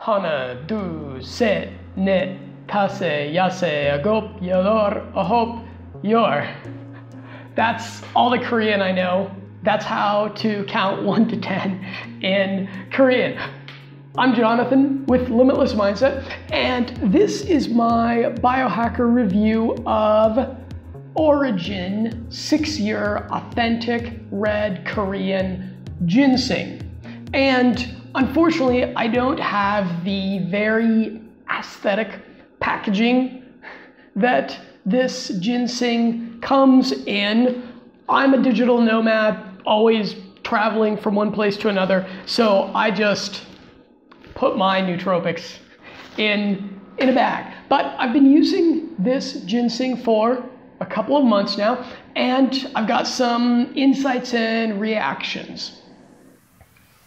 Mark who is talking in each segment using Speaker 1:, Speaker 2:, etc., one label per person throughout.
Speaker 1: Hana, Du, Set, Net, Tase, Yase, Agop, Yalor, Ahop, Yor. That's all the Korean I know. That's how to count 1 to 10 in Korean. I'm Jonathan with Limitless Mindset, and this is my biohacker review of Origin six year authentic red Korean ginseng. And unfortunately, I don't have the very aesthetic packaging that this ginseng comes in. I'm a digital nomad, always traveling from one place to another, so I just put my nootropics in in a bag. But I've been using this ginseng for a couple of months now, and I've got some insights and reactions.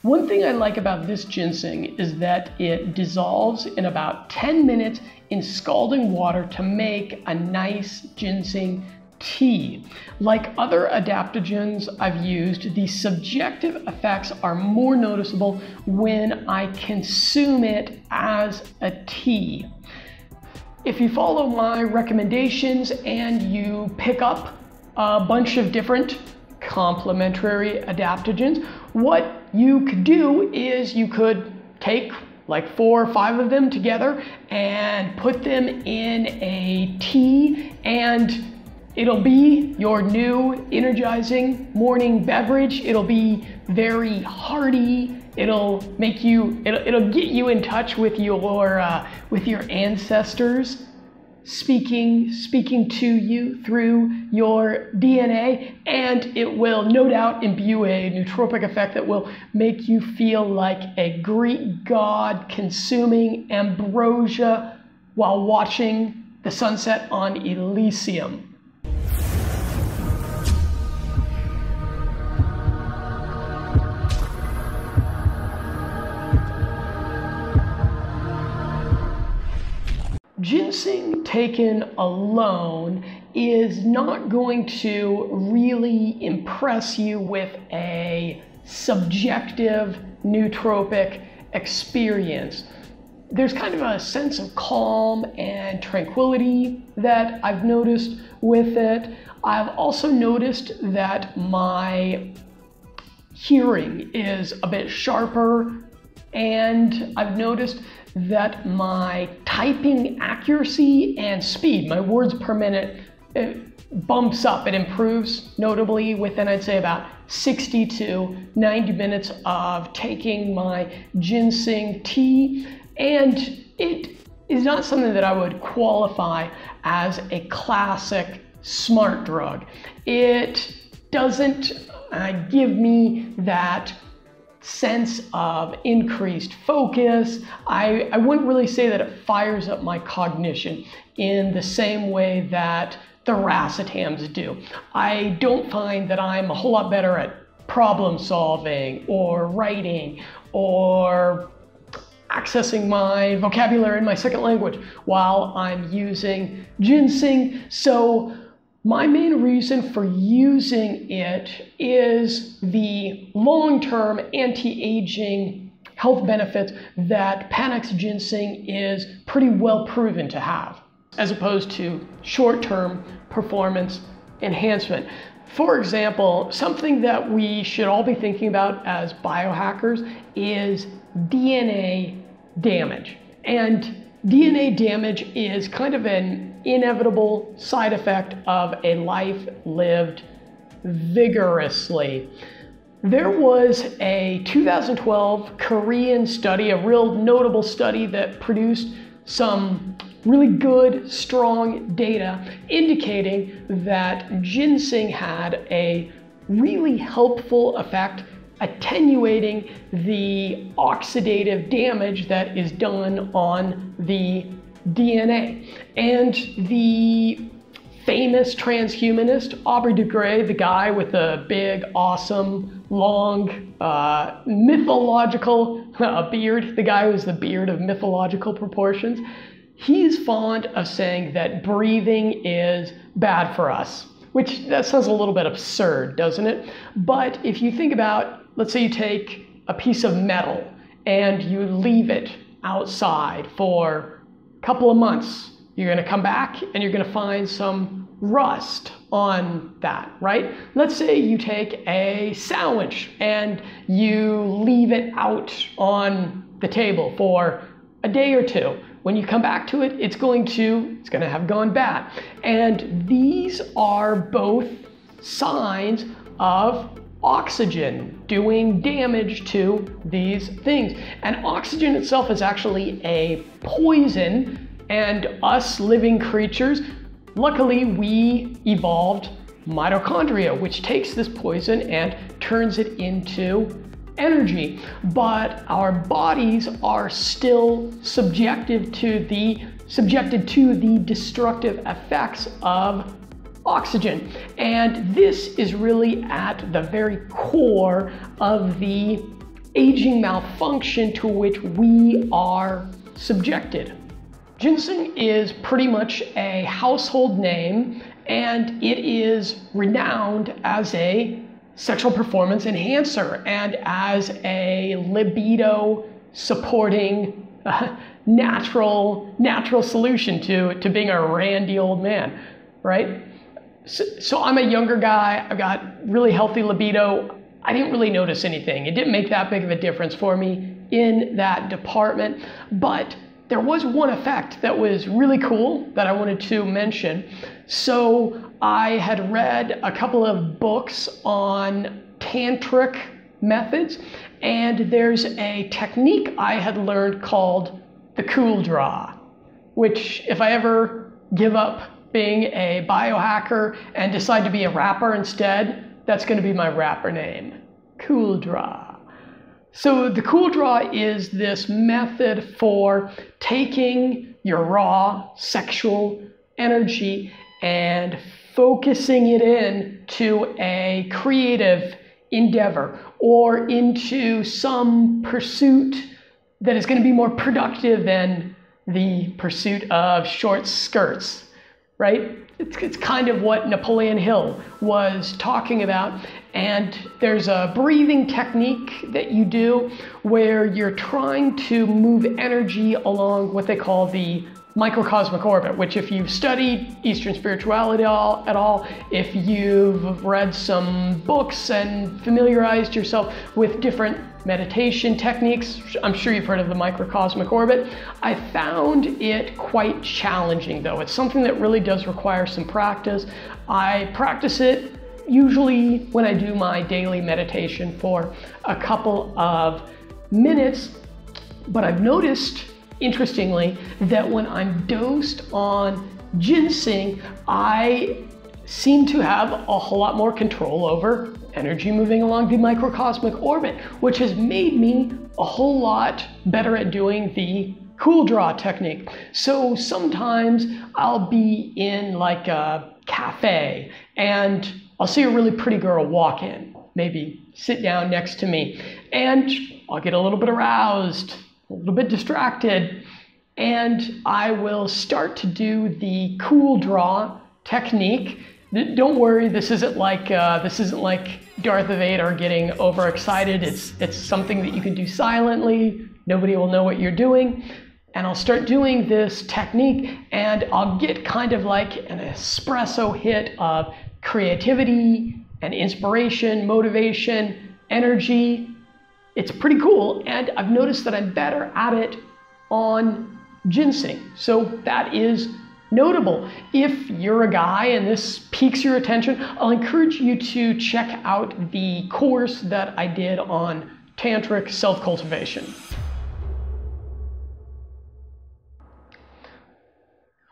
Speaker 1: One thing I like about this ginseng is that it dissolves in about 10 minutes in scalding water to make a nice ginseng tea. Like other adaptogens I've used, the subjective effects are more noticeable when I consume it as a tea. If you follow my recommendations and you pick up a bunch of different complementary adaptogens, what you could do is you could take like four or five of them together and put them in a tea and It'll be your new energizing morning beverage. It'll be very hearty. It'll make you, it'll, it'll get you in touch with your, uh, with your ancestors speaking, speaking to you through your DNA. And it will no doubt imbue a nootropic effect that will make you feel like a Greek god consuming ambrosia while watching the sunset on Elysium. Ginseng taken alone is not going to really impress you with a subjective nootropic experience. There's kind of a sense of calm and tranquility that I've noticed with it. I've also noticed that my hearing is a bit sharper and I've noticed that my typing accuracy and speed, my words per minute, bumps up. It improves notably within, I'd say, about 60 to 90 minutes of taking my ginseng tea. And it is not something that I would qualify as a classic smart drug. It doesn't uh, give me that sense of increased focus. I, I wouldn't really say that it fires up my cognition in the same way that the racetams do. I don't find that I'm a whole lot better at problem solving or writing or accessing my vocabulary in my second language while I'm using ginseng. So my main reason for using it is the long-term anti-aging health benefits that Panax ginseng is pretty well proven to have, as opposed to short-term performance enhancement. For example, something that we should all be thinking about as biohackers is DNA damage. And DNA damage is kind of an inevitable side effect of a life lived vigorously. There was a 2012 Korean study, a real notable study that produced some really good, strong data indicating that ginseng had a really helpful effect attenuating the oxidative damage that is done on the DNA. And the famous transhumanist Aubrey de Grey, the guy with the big, awesome, long, uh, mythological uh, beard, the guy who's the beard of mythological proportions, he's fond of saying that breathing is bad for us. Which that sounds a little bit absurd, doesn't it? But if you think about, let's say you take a piece of metal and you leave it outside for couple of months. You're going to come back and you're going to find some rust on that, right? Let's say you take a sandwich and you leave it out on the table for a day or two. When you come back to it, it's going to it's going to have gone bad. And these are both signs of oxygen doing damage to these things. And oxygen itself is actually a poison and us living creatures Luckily, we evolved mitochondria, which takes this poison and turns it into energy. But our bodies are still subjected to the subjected to the destructive effects of oxygen. And this is really at the very core of the aging malfunction to which we are subjected. Ginseng is pretty much a household name and it is renowned as a sexual performance enhancer and as a libido supporting uh, natural natural solution to, to being a randy old man, right? So, so I'm a younger guy, I've got really healthy libido. I didn't really notice anything. It didn't make that big of a difference for me in that department, but there was one effect that was really cool that I wanted to mention. So I had read a couple of books on tantric methods, and there's a technique I had learned called the cool draw, which if I ever give up being a biohacker and decide to be a rapper instead, that's going to be my rapper name, Cool Draw. So the cool draw is this method for taking your raw sexual energy and focusing it in to a creative endeavor or into some pursuit that is going to be more productive than the pursuit of short skirts, right? It's, it's kind of what Napoleon Hill was talking about. And there's a breathing technique that you do where you're trying to move energy along what they call the microcosmic orbit, which if you've studied Eastern spirituality at all, at all, if you've read some books and familiarized yourself with different meditation techniques, I'm sure you've heard of the microcosmic orbit. I found it quite challenging though. It's something that really does require some practice. I practice it usually when I do my daily meditation for a couple of minutes, but I've noticed interestingly that when I'm dosed on ginseng, I seem to have a whole lot more control over energy moving along the microcosmic orbit, which has made me a whole lot better at doing the cool draw technique. So sometimes I'll be in like a cafe and I'll see a really pretty girl walk in, maybe sit down next to me, and I'll get a little bit aroused, a little bit distracted, and I will start to do the cool draw technique. Don't worry, this isn't like uh, this isn't like Darth Vader getting overexcited. It's it's something that you can do silently. Nobody will know what you're doing. And I'll start doing this technique, and I'll get kind of like an espresso hit of creativity and inspiration, motivation, energy. It's pretty cool, and I've noticed that I'm better at it on ginseng. So that is notable. If you're a guy and this piques your attention, I'll encourage you to check out the course that I did on tantric self cultivation.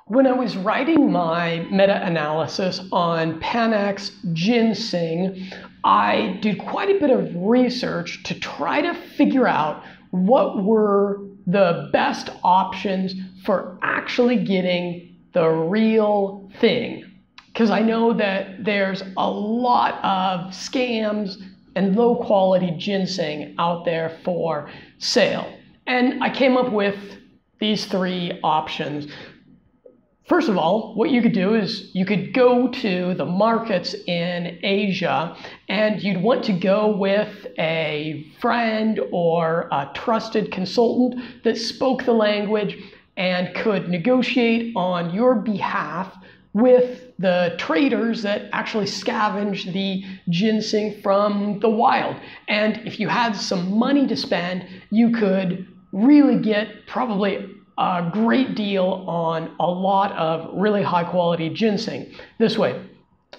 Speaker 1: When I was writing my meta analysis on Panax ginseng, I did quite a bit of research to try to figure out what were the best options for actually getting the real thing. Because I know that there's a lot of scams and low quality ginseng out there for sale. And I came up with these three options. First of all, what you could do is you could go to the markets in Asia and you'd want to go with a friend or a trusted consultant that spoke the language and could negotiate on your behalf with the traders that actually scavenge the ginseng from the wild. And if you had some money to spend, you could really get probably a great deal on a lot of really high quality ginseng this way.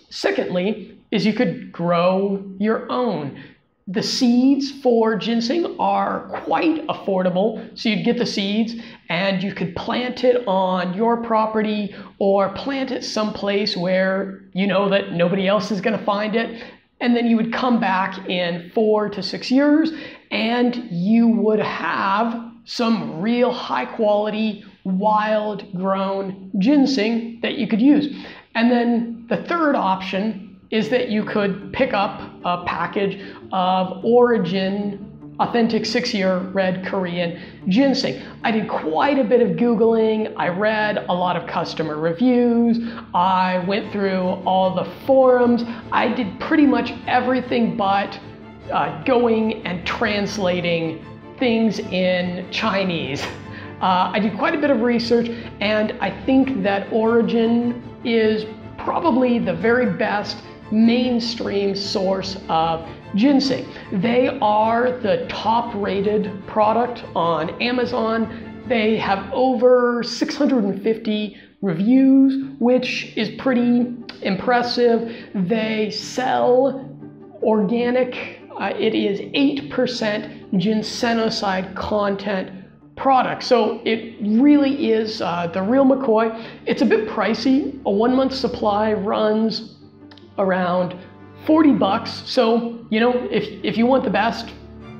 Speaker 1: Secondly, is you could grow your own. The seeds for ginseng are quite affordable. So you'd get the seeds and you could plant it on your property or plant it someplace where you know that nobody else is going to find it. And then you would come back in four to six years and you would have some real high quality wild grown ginseng that you could use. And then the third option is that you could pick up a package of origin authentic six year red Korean ginseng. I did quite a bit of Googling. I read a lot of customer reviews. I went through all the forums. I did pretty much everything but uh, going and translating things in Chinese. Uh, I did quite a bit of research, and I think that Origin is probably the very best mainstream source of ginseng. They are the top rated product on Amazon. They have over 650 reviews, which is pretty impressive. They sell organic uh, it is 8% ginsenoside content product. So it really is uh, the real McCoy. It's a bit pricey. A one month supply runs around 40 bucks. So, you know, if, if you want the best,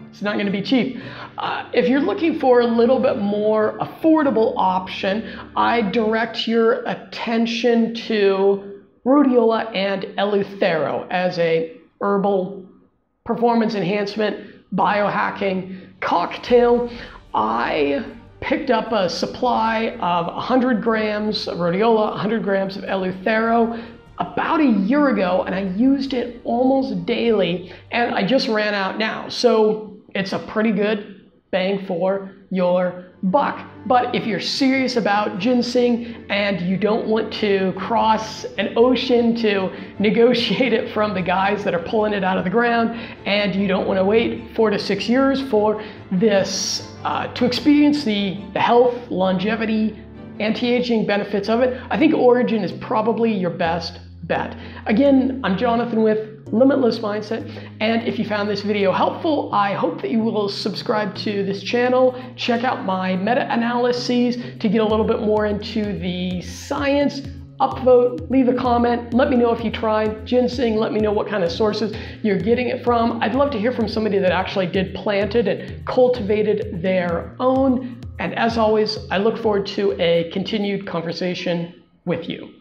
Speaker 1: it's not going to be cheap. Uh, if you're looking for a little bit more affordable option, I direct your attention to rhodiola and eleuthero as a herbal performance enhancement, biohacking cocktail. I picked up a supply of 100 grams of rhodiola, 100 grams of eleuthero about a year ago, and I used it almost daily, and I just ran out now. So it's a pretty good bang for your buck. But if you're serious about ginseng and you don't want to cross an ocean to negotiate it from the guys that are pulling it out of the ground, and you don't want to wait four to six years for this uh, to experience the, the health, longevity, anti-aging benefits of it, I think Origin is probably your best bet. Again, I'm Jonathan with Limitless Mindset. And if you found this video helpful, I hope that you will subscribe to this channel, check out my meta-analyses to get a little bit more into the science upvote, leave a comment, let me know if you tried ginseng, let me know what kind of sources you're getting it from. I'd love to hear from somebody that actually did plant it and cultivated their own. And as always, I look forward to a continued conversation with you.